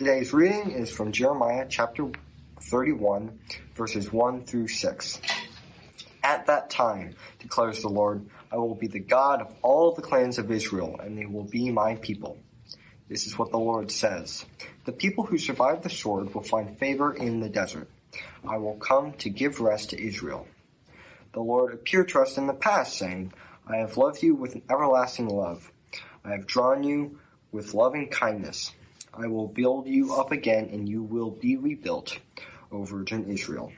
Today's reading is from Jeremiah chapter 31, verses 1 through 6. At that time, declares the Lord, I will be the God of all the clans of Israel, and they will be my people. This is what the Lord says. The people who survive the sword will find favor in the desert. I will come to give rest to Israel. The Lord appeared to us in the past, saying, I have loved you with an everlasting love. I have drawn you with loving kindness. I will build you up again, and you will be rebuilt, O Virgin Israel.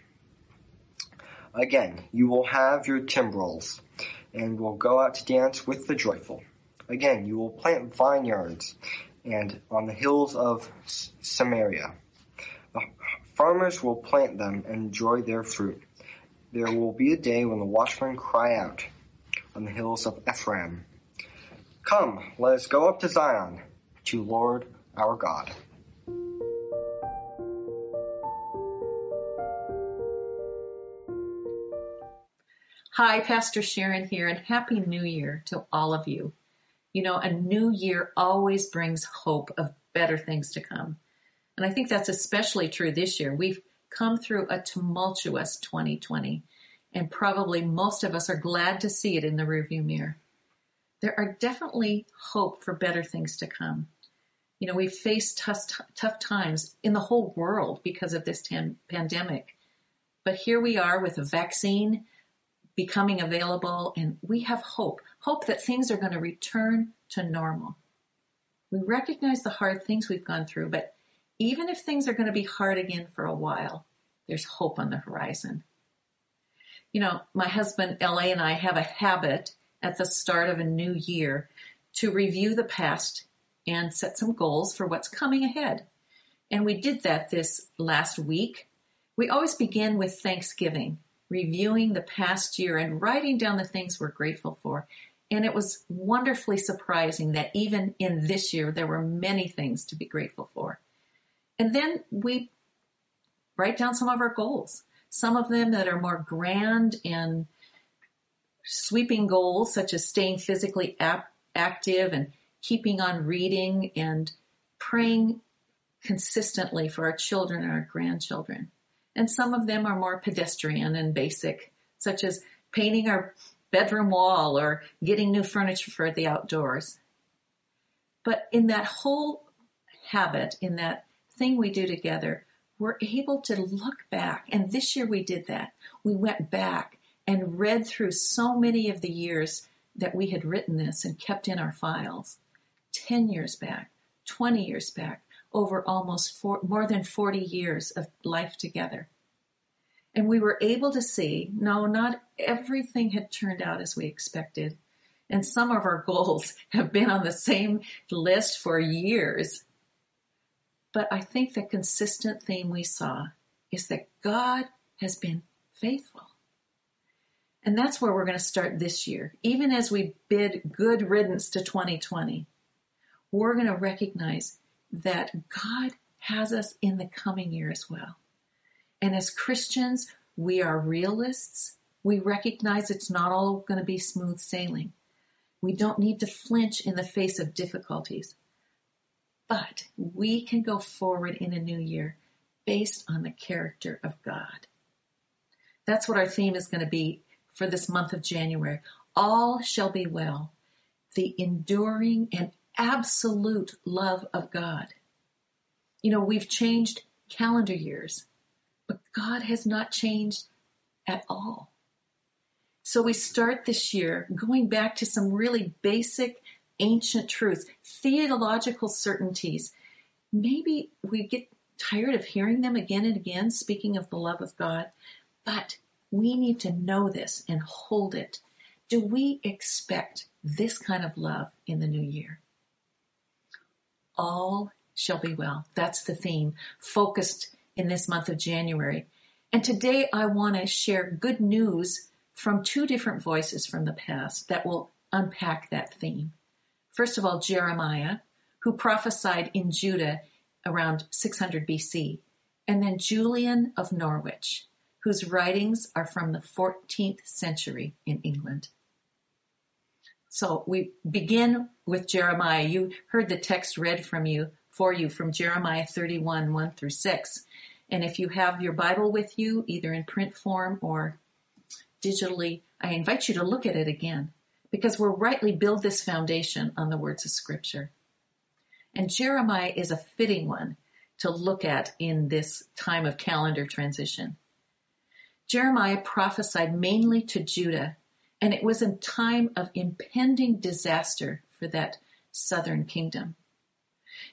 Again, you will have your timbrels, and will go out to dance with the joyful. Again, you will plant vineyards, and on the hills of Samaria. The farmers will plant them and enjoy their fruit. There will be a day when the watchmen cry out on the hills of Ephraim. Come, let us go up to Zion, to Lord our God. Hi, Pastor Sharon here, and Happy New Year to all of you. You know, a new year always brings hope of better things to come. And I think that's especially true this year. We've come through a tumultuous 2020, and probably most of us are glad to see it in the rearview mirror. There are definitely hope for better things to come. You know, we've faced tough, tough times in the whole world because of this tan- pandemic. But here we are with a vaccine becoming available, and we have hope hope that things are going to return to normal. We recognize the hard things we've gone through, but even if things are going to be hard again for a while, there's hope on the horizon. You know, my husband, LA, and I have a habit at the start of a new year to review the past and set some goals for what's coming ahead. And we did that this last week. We always begin with Thanksgiving, reviewing the past year and writing down the things we're grateful for. And it was wonderfully surprising that even in this year, there were many things to be grateful for. And then we write down some of our goals, some of them that are more grand and sweeping goals, such as staying physically ap- active and keeping on reading and praying consistently for our children and our grandchildren. And some of them are more pedestrian and basic, such as painting our bedroom wall or getting new furniture for the outdoors. But in that whole habit, in that thing we do together, we're able to look back. And this year we did that. We went back and read through so many of the years that we had written this and kept in our files. 10 years back, 20 years back, over almost four, more than 40 years of life together. And we were able to see, no, not everything had turned out as we expected. And some of our goals have been on the same list for years. But I think the consistent theme we saw is that God has been faithful. And that's where we're going to start this year. Even as we bid good riddance to 2020, we're going to recognize that God has us in the coming year as well. And as Christians, we are realists. We recognize it's not all going to be smooth sailing. We don't need to flinch in the face of difficulties. But we can go forward in a new year based on the character of God. That's what our theme is going to be for this month of January. All shall be well. The enduring and absolute love of God. You know, we've changed calendar years, but God has not changed at all. So we start this year going back to some really basic ancient truths, theological certainties. Maybe we get tired of hearing them again and again, speaking of the love of God, but we need to know this and hold it. Do we expect this kind of love in the new year? All shall be well. That's the theme focused in this month of January. And today I want to share good news from two different voices from the past that will unpack that theme. First of all, Jeremiah, who prophesied in Judah around 600 BC, and then Julian of Norwich, whose writings are from the 14th century in England. So we begin with Jeremiah. You heard the text read from you for you from Jeremiah 31, 1 through 6. And if you have your Bible with you, either in print form or digitally, I invite you to look at it again because we're rightly build this foundation on the words of Scripture. And Jeremiah is a fitting one to look at in this time of calendar transition. Jeremiah prophesied mainly to Judah, and it was a time of impending disaster for that southern kingdom.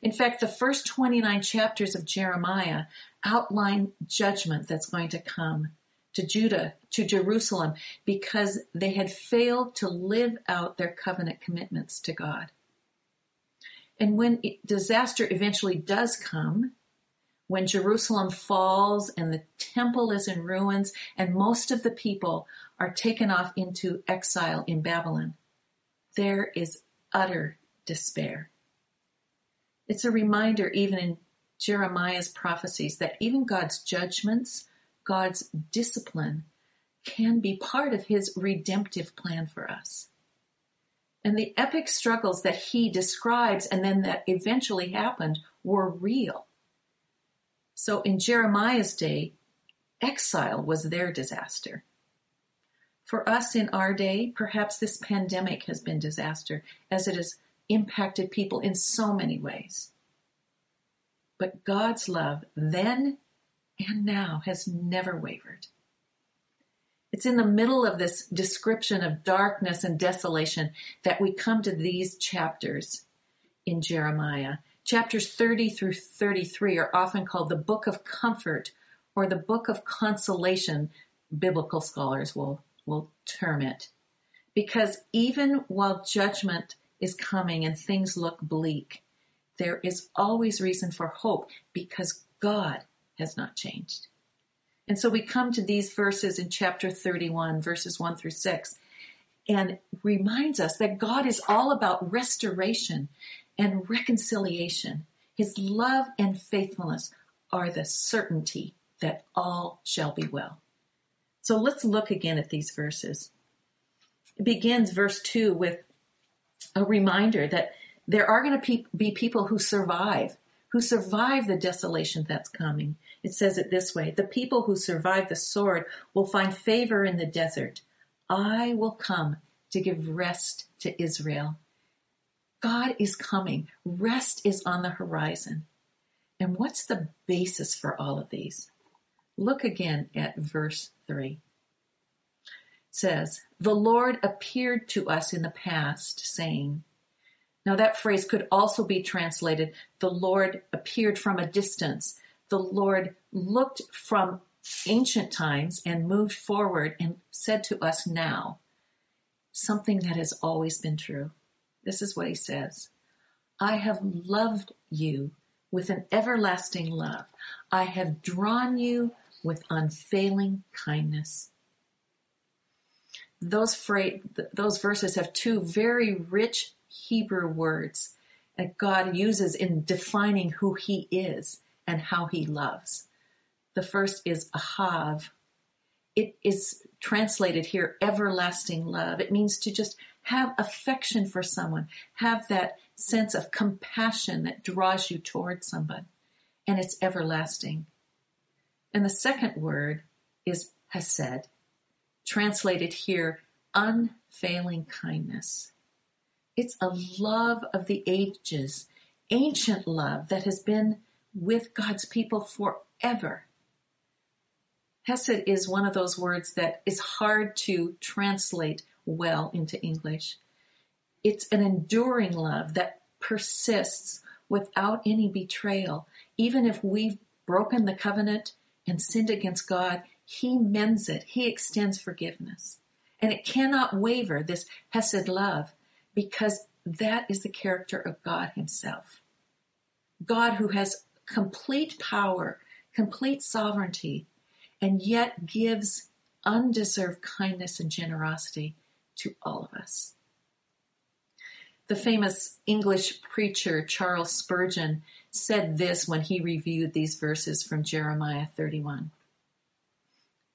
In fact, the first 29 chapters of Jeremiah outline judgment that's going to come to Judah, to Jerusalem, because they had failed to live out their covenant commitments to God. And when disaster eventually does come, when Jerusalem falls and the temple is in ruins and most of the people are taken off into exile in Babylon, there is utter despair. It's a reminder, even in Jeremiah's prophecies, that even God's judgments, God's discipline, can be part of his redemptive plan for us. And the epic struggles that he describes and then that eventually happened were real. So in Jeremiah's day, exile was their disaster. For us in our day, perhaps this pandemic has been disaster as it has impacted people in so many ways. But God's love then and now has never wavered. It's in the middle of this description of darkness and desolation that we come to these chapters in Jeremiah. Chapters 30 through 33 are often called the book of comfort or the book of consolation, biblical scholars will, will term it. Because even while judgment is coming and things look bleak, there is always reason for hope because God has not changed. And so we come to these verses in chapter 31, verses 1 through 6, and reminds us that God is all about restoration and reconciliation. His love and faithfulness are the certainty that all shall be well. So let's look again at these verses. It begins verse 2 with a reminder that there are going to be people who survive, who survive the desolation that's coming. It says it this way The people who survive the sword will find favor in the desert. I will come to give rest to Israel. God is coming. Rest is on the horizon. And what's the basis for all of these? Look again at verse 3. It says, The Lord appeared to us in the past, saying, now that phrase could also be translated, the Lord appeared from a distance. The Lord looked from ancient times and moved forward and said to us now something that has always been true. This is what he says. I have loved you with an everlasting love. I have drawn you with unfailing kindness. Those, those verses have two very rich Hebrew words that God uses in defining who he is and how he loves. The first is ahav. It is translated here everlasting love. It means to just have affection for someone, have that sense of compassion that draws you towards someone, and it's everlasting. And the second word is hesed, translated here unfailing kindness. It's a love of the ages, ancient love that has been with God's people forever. Hesed is one of those words that is hard to translate well into English. It's an enduring love that persists without any betrayal. Even if we've broken the covenant and sinned against God, He mends it. He extends forgiveness. And it cannot waver, this Hesed love because that is the character of God Himself. God who has complete power, complete sovereignty, and yet gives undeserved kindness and generosity to all of us. The famous English preacher Charles Spurgeon said this when he reviewed these verses from Jeremiah 31.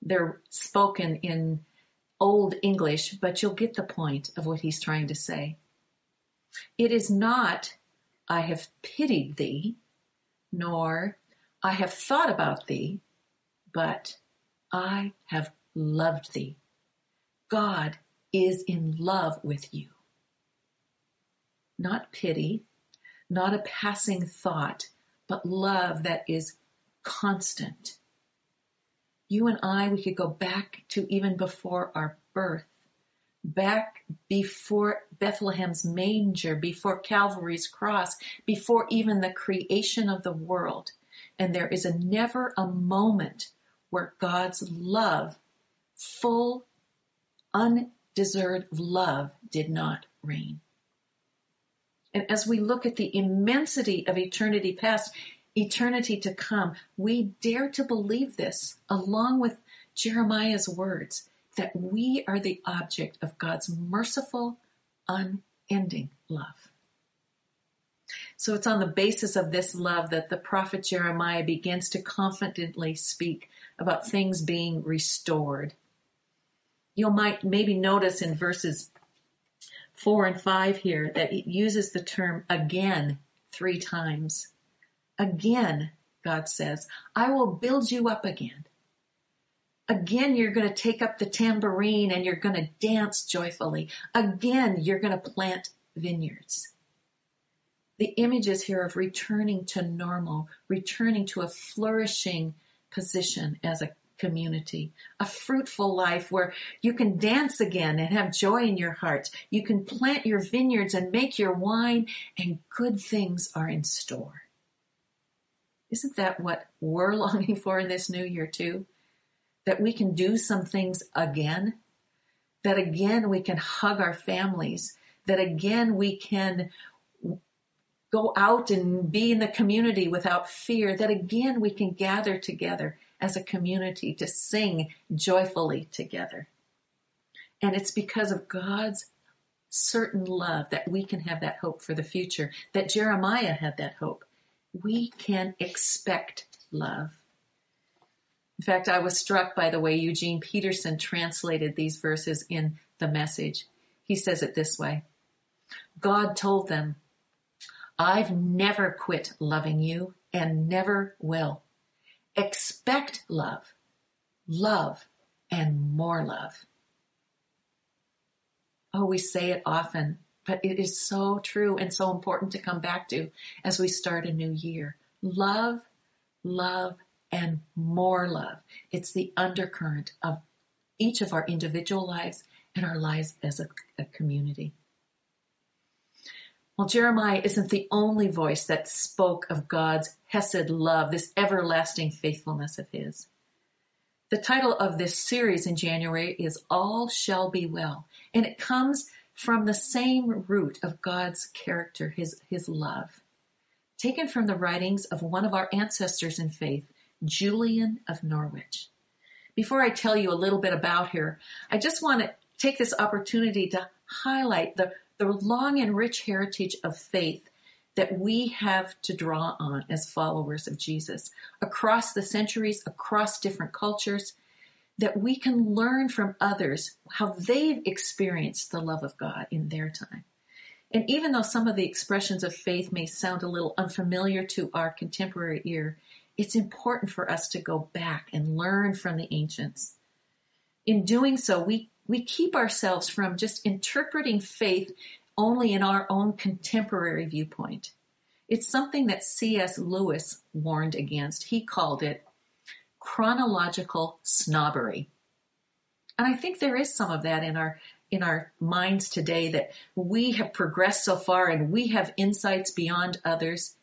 They're spoken in Old English, but you'll get the point of what he's trying to say. It is not I have pitied thee, nor I have thought about thee, but I have loved thee. God is in love with you. Not pity, not a passing thought, but love that is constant. You and I, we could go back to even before our birth, back before Bethlehem's manger, before Calvary's cross, before even the creation of the world. And there is a never a moment where God's love, full, undeserved love, did not reign. And as we look at the immensity of eternity past, eternity to come, we dare to believe this along with Jeremiah's words that we are the object of God's merciful, unending love. So it's on the basis of this love that the prophet Jeremiah begins to confidently speak about things being restored. You might maybe notice in verses four and five here that it uses the term again three times. Again, God says, I will build you up again. Again, you're going to take up the tambourine and you're going to dance joyfully. Again, you're going to plant vineyards. The images here of returning to normal, returning to a flourishing position as a community, a fruitful life where you can dance again and have joy in your heart. You can plant your vineyards and make your wine and good things are in store. Isn't that what we're longing for in this new year too? That we can do some things again, that again we can hug our families, that again we can go out and be in the community without fear, that again we can gather together as a community to sing joyfully together. And it's because of God's certain love that we can have that hope for the future, that Jeremiah had that hope we can expect love. In fact, I was struck by the way Eugene Peterson translated these verses in the message. He says it this way. God told them, I've never quit loving you and never will. Expect love, love, and more love. Oh, we say it often, but it is so true and so important to come back to as we start a new year. Love, love, and more love. It's the undercurrent of each of our individual lives and our lives as a, a community. Well, Jeremiah isn't the only voice that spoke of God's Hesed love, this everlasting faithfulness of His. The title of this series in January is All Shall Be Well, and it comes from the same root of God's character, his, his love, taken from the writings of one of our ancestors in faith, Julian of Norwich. Before I tell you a little bit about her, I just want to take this opportunity to highlight the, the long and rich heritage of faith that we have to draw on as followers of Jesus across the centuries, across different cultures, that we can learn from others how they've experienced the love of God in their time. And even though some of the expressions of faith may sound a little unfamiliar to our contemporary ear, it's important for us to go back and learn from the ancients. In doing so, we, we keep ourselves from just interpreting faith only in our own contemporary viewpoint. It's something that C.S. Lewis warned against. He called it chronological snobbery. And I think there is some of that in our in our minds today that we have progressed so far and we have insights beyond others.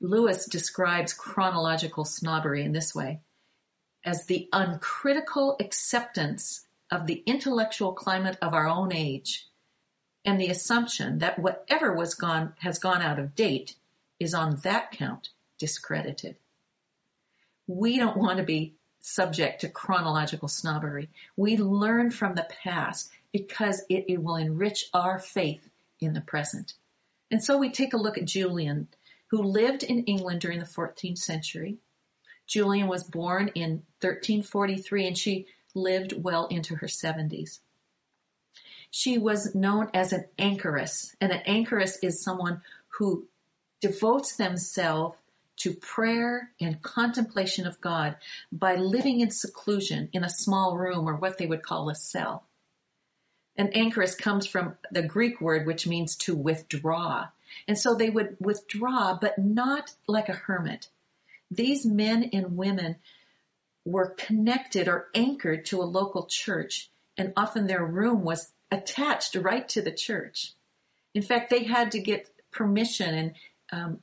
Lewis describes chronological snobbery in this way as the uncritical acceptance of the intellectual climate of our own age and the assumption that whatever was gone has gone out of date is on that count discredited we don't want to be subject to chronological snobbery. We learn from the past because it, it, will enrich our faith in the present. And so we take a look at Julian, who lived in England during the 14th century. Julian was born in 1343 and she lived well into her 70s. She was known as an anchoress, and an anchoress is someone who devotes themselves to prayer and contemplation of God by living in seclusion in a small room or what they would call a cell. An anchoress comes from the Greek word which means to withdraw. And so they would withdraw, but not like a hermit. These men and women were connected or anchored to a local church, and often their room was attached right to the church. In fact, they had to get permission and um,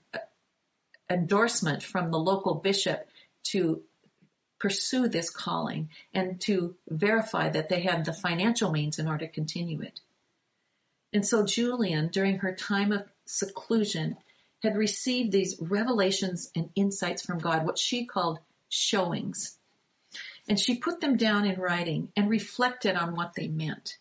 endorsement from the local bishop to pursue this calling and to verify that they had the financial means in order to continue it. And so Julian, during her time of seclusion, had received these revelations and insights from God, what she called showings. And she put them down in writing and reflected on what they meant.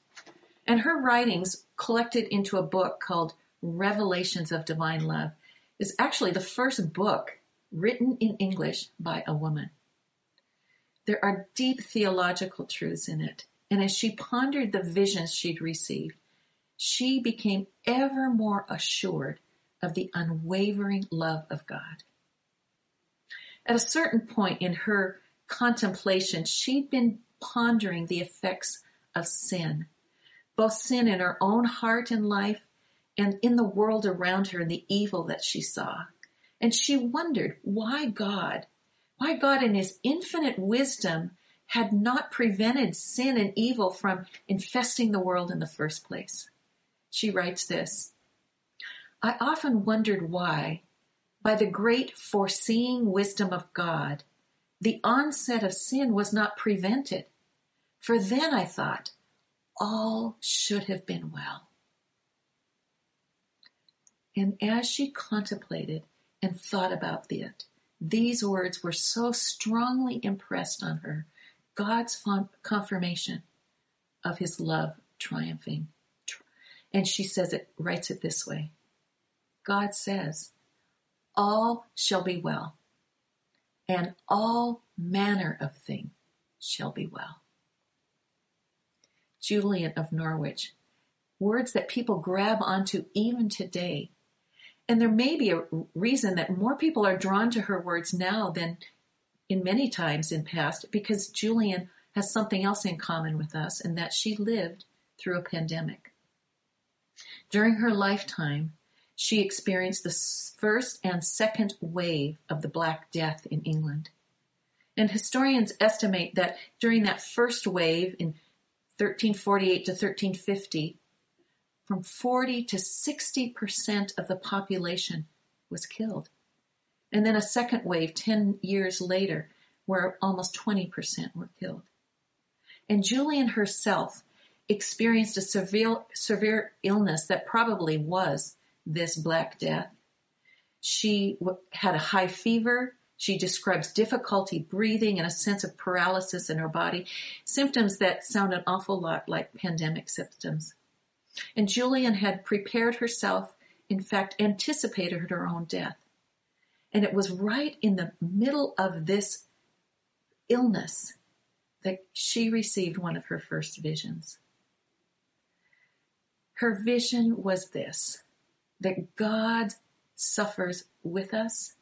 And her writings collected into a book called Revelations of Divine Love is actually the first book written in English by a woman. There are deep theological truths in it. And as she pondered the visions she'd received, she became ever more assured of the unwavering love of God. At a certain point in her contemplation, she'd been pondering the effects of sin, both sin in her own heart and life and in the world around her and the evil that she saw. And she wondered why God, why God in his infinite wisdom had not prevented sin and evil from infesting the world in the first place. She writes this, I often wondered why, by the great foreseeing wisdom of God, the onset of sin was not prevented. For then I thought, all should have been well. And as she contemplated and thought about it, these words were so strongly impressed on her, God's confirmation of his love triumphing. And she says it, writes it this way. God says, all shall be well and all manner of thing shall be well. Julian of Norwich, words that people grab onto even today and there may be a reason that more people are drawn to her words now than in many times in past because Julian has something else in common with us and that she lived through a pandemic. During her lifetime, she experienced the first and second wave of the Black Death in England. And historians estimate that during that first wave in 1348 to 1350, from 40 to 60% of the population was killed. And then a second wave 10 years later where almost 20% were killed. And Julian herself experienced a severe, severe illness that probably was this Black Death. She had a high fever. She describes difficulty breathing and a sense of paralysis in her body, symptoms that sound an awful lot like pandemic symptoms. And Julian had prepared herself, in fact, anticipated her own death. And it was right in the middle of this illness that she received one of her first visions. Her vision was this, that God suffers with us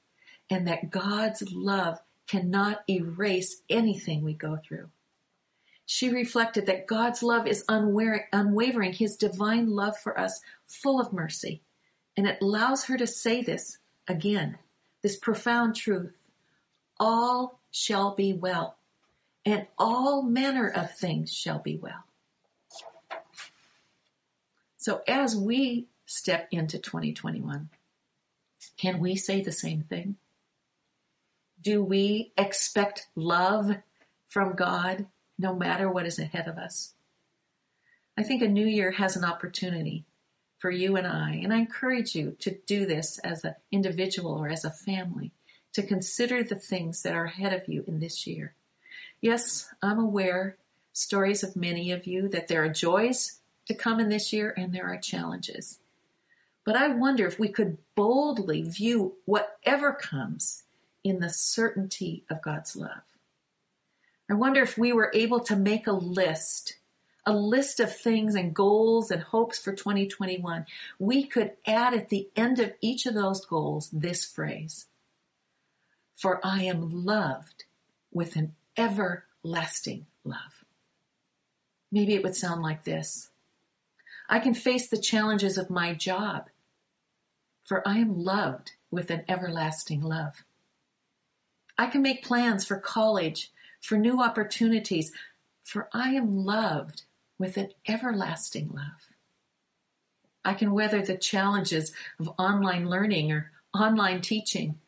and that God's love cannot erase anything we go through. She reflected that God's love is unwavering, His divine love for us, full of mercy. And it allows her to say this again, this profound truth. All shall be well, and all manner of things shall be well. So as we step into 2021, can we say the same thing? Do we expect love from God no matter what is ahead of us. I think a new year has an opportunity for you and I, and I encourage you to do this as an individual or as a family, to consider the things that are ahead of you in this year. Yes, I'm aware, stories of many of you, that there are joys to come in this year and there are challenges. But I wonder if we could boldly view whatever comes in the certainty of God's love. I wonder if we were able to make a list a list of things and goals and hopes for 2021, we could add at the end of each of those goals this phrase For I am loved with an everlasting love. Maybe it would sound like this I can face the challenges of my job, for I am loved with an everlasting love. I can make plans for college, for new opportunities, for I am loved with an everlasting love. I can weather the challenges of online learning or online teaching,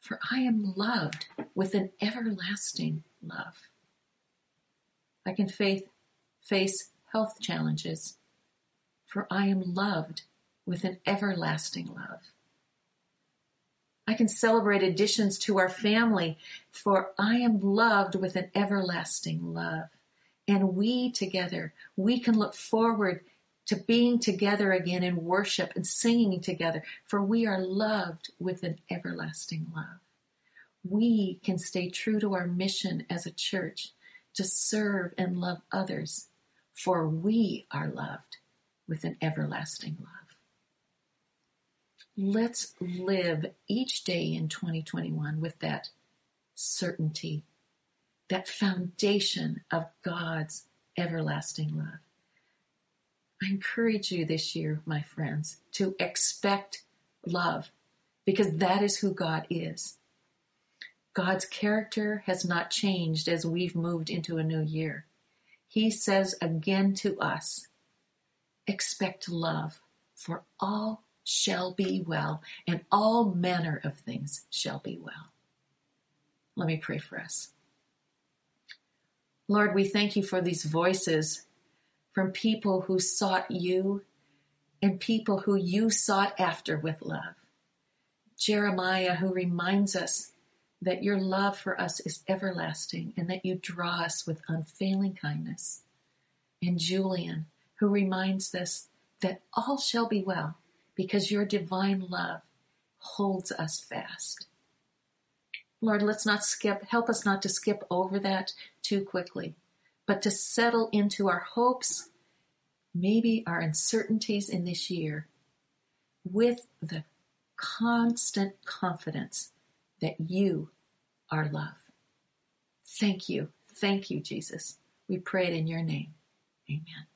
for I am loved with an everlasting love. I can face, face health challenges, for I am loved with an everlasting love. I can celebrate additions to our family, for I am loved with an everlasting love. And we together, we can look forward to being together again in worship and singing together, for we are loved with an everlasting love. We can stay true to our mission as a church to serve and love others, for we are loved with an everlasting love. Let's live each day in 2021 with that certainty, that foundation of God's everlasting love. I encourage you this year, my friends, to expect love because that is who God is. God's character has not changed as we've moved into a new year. He says again to us, expect love, for all shall be well, and all manner of things shall be well. Let me pray for us. Lord, we thank you for these voices from people who sought you and people who you sought after with love. Jeremiah, who reminds us that your love for us is everlasting and that you draw us with unfailing kindness. And Julian, who reminds us that all shall be well because your divine love holds us fast. Lord, let's not skip, help us not to skip over that too quickly, but to settle into our hopes, maybe our uncertainties in this year, with the constant confidence that you are love. Thank you. Thank you, Jesus. We pray it in your name. Amen.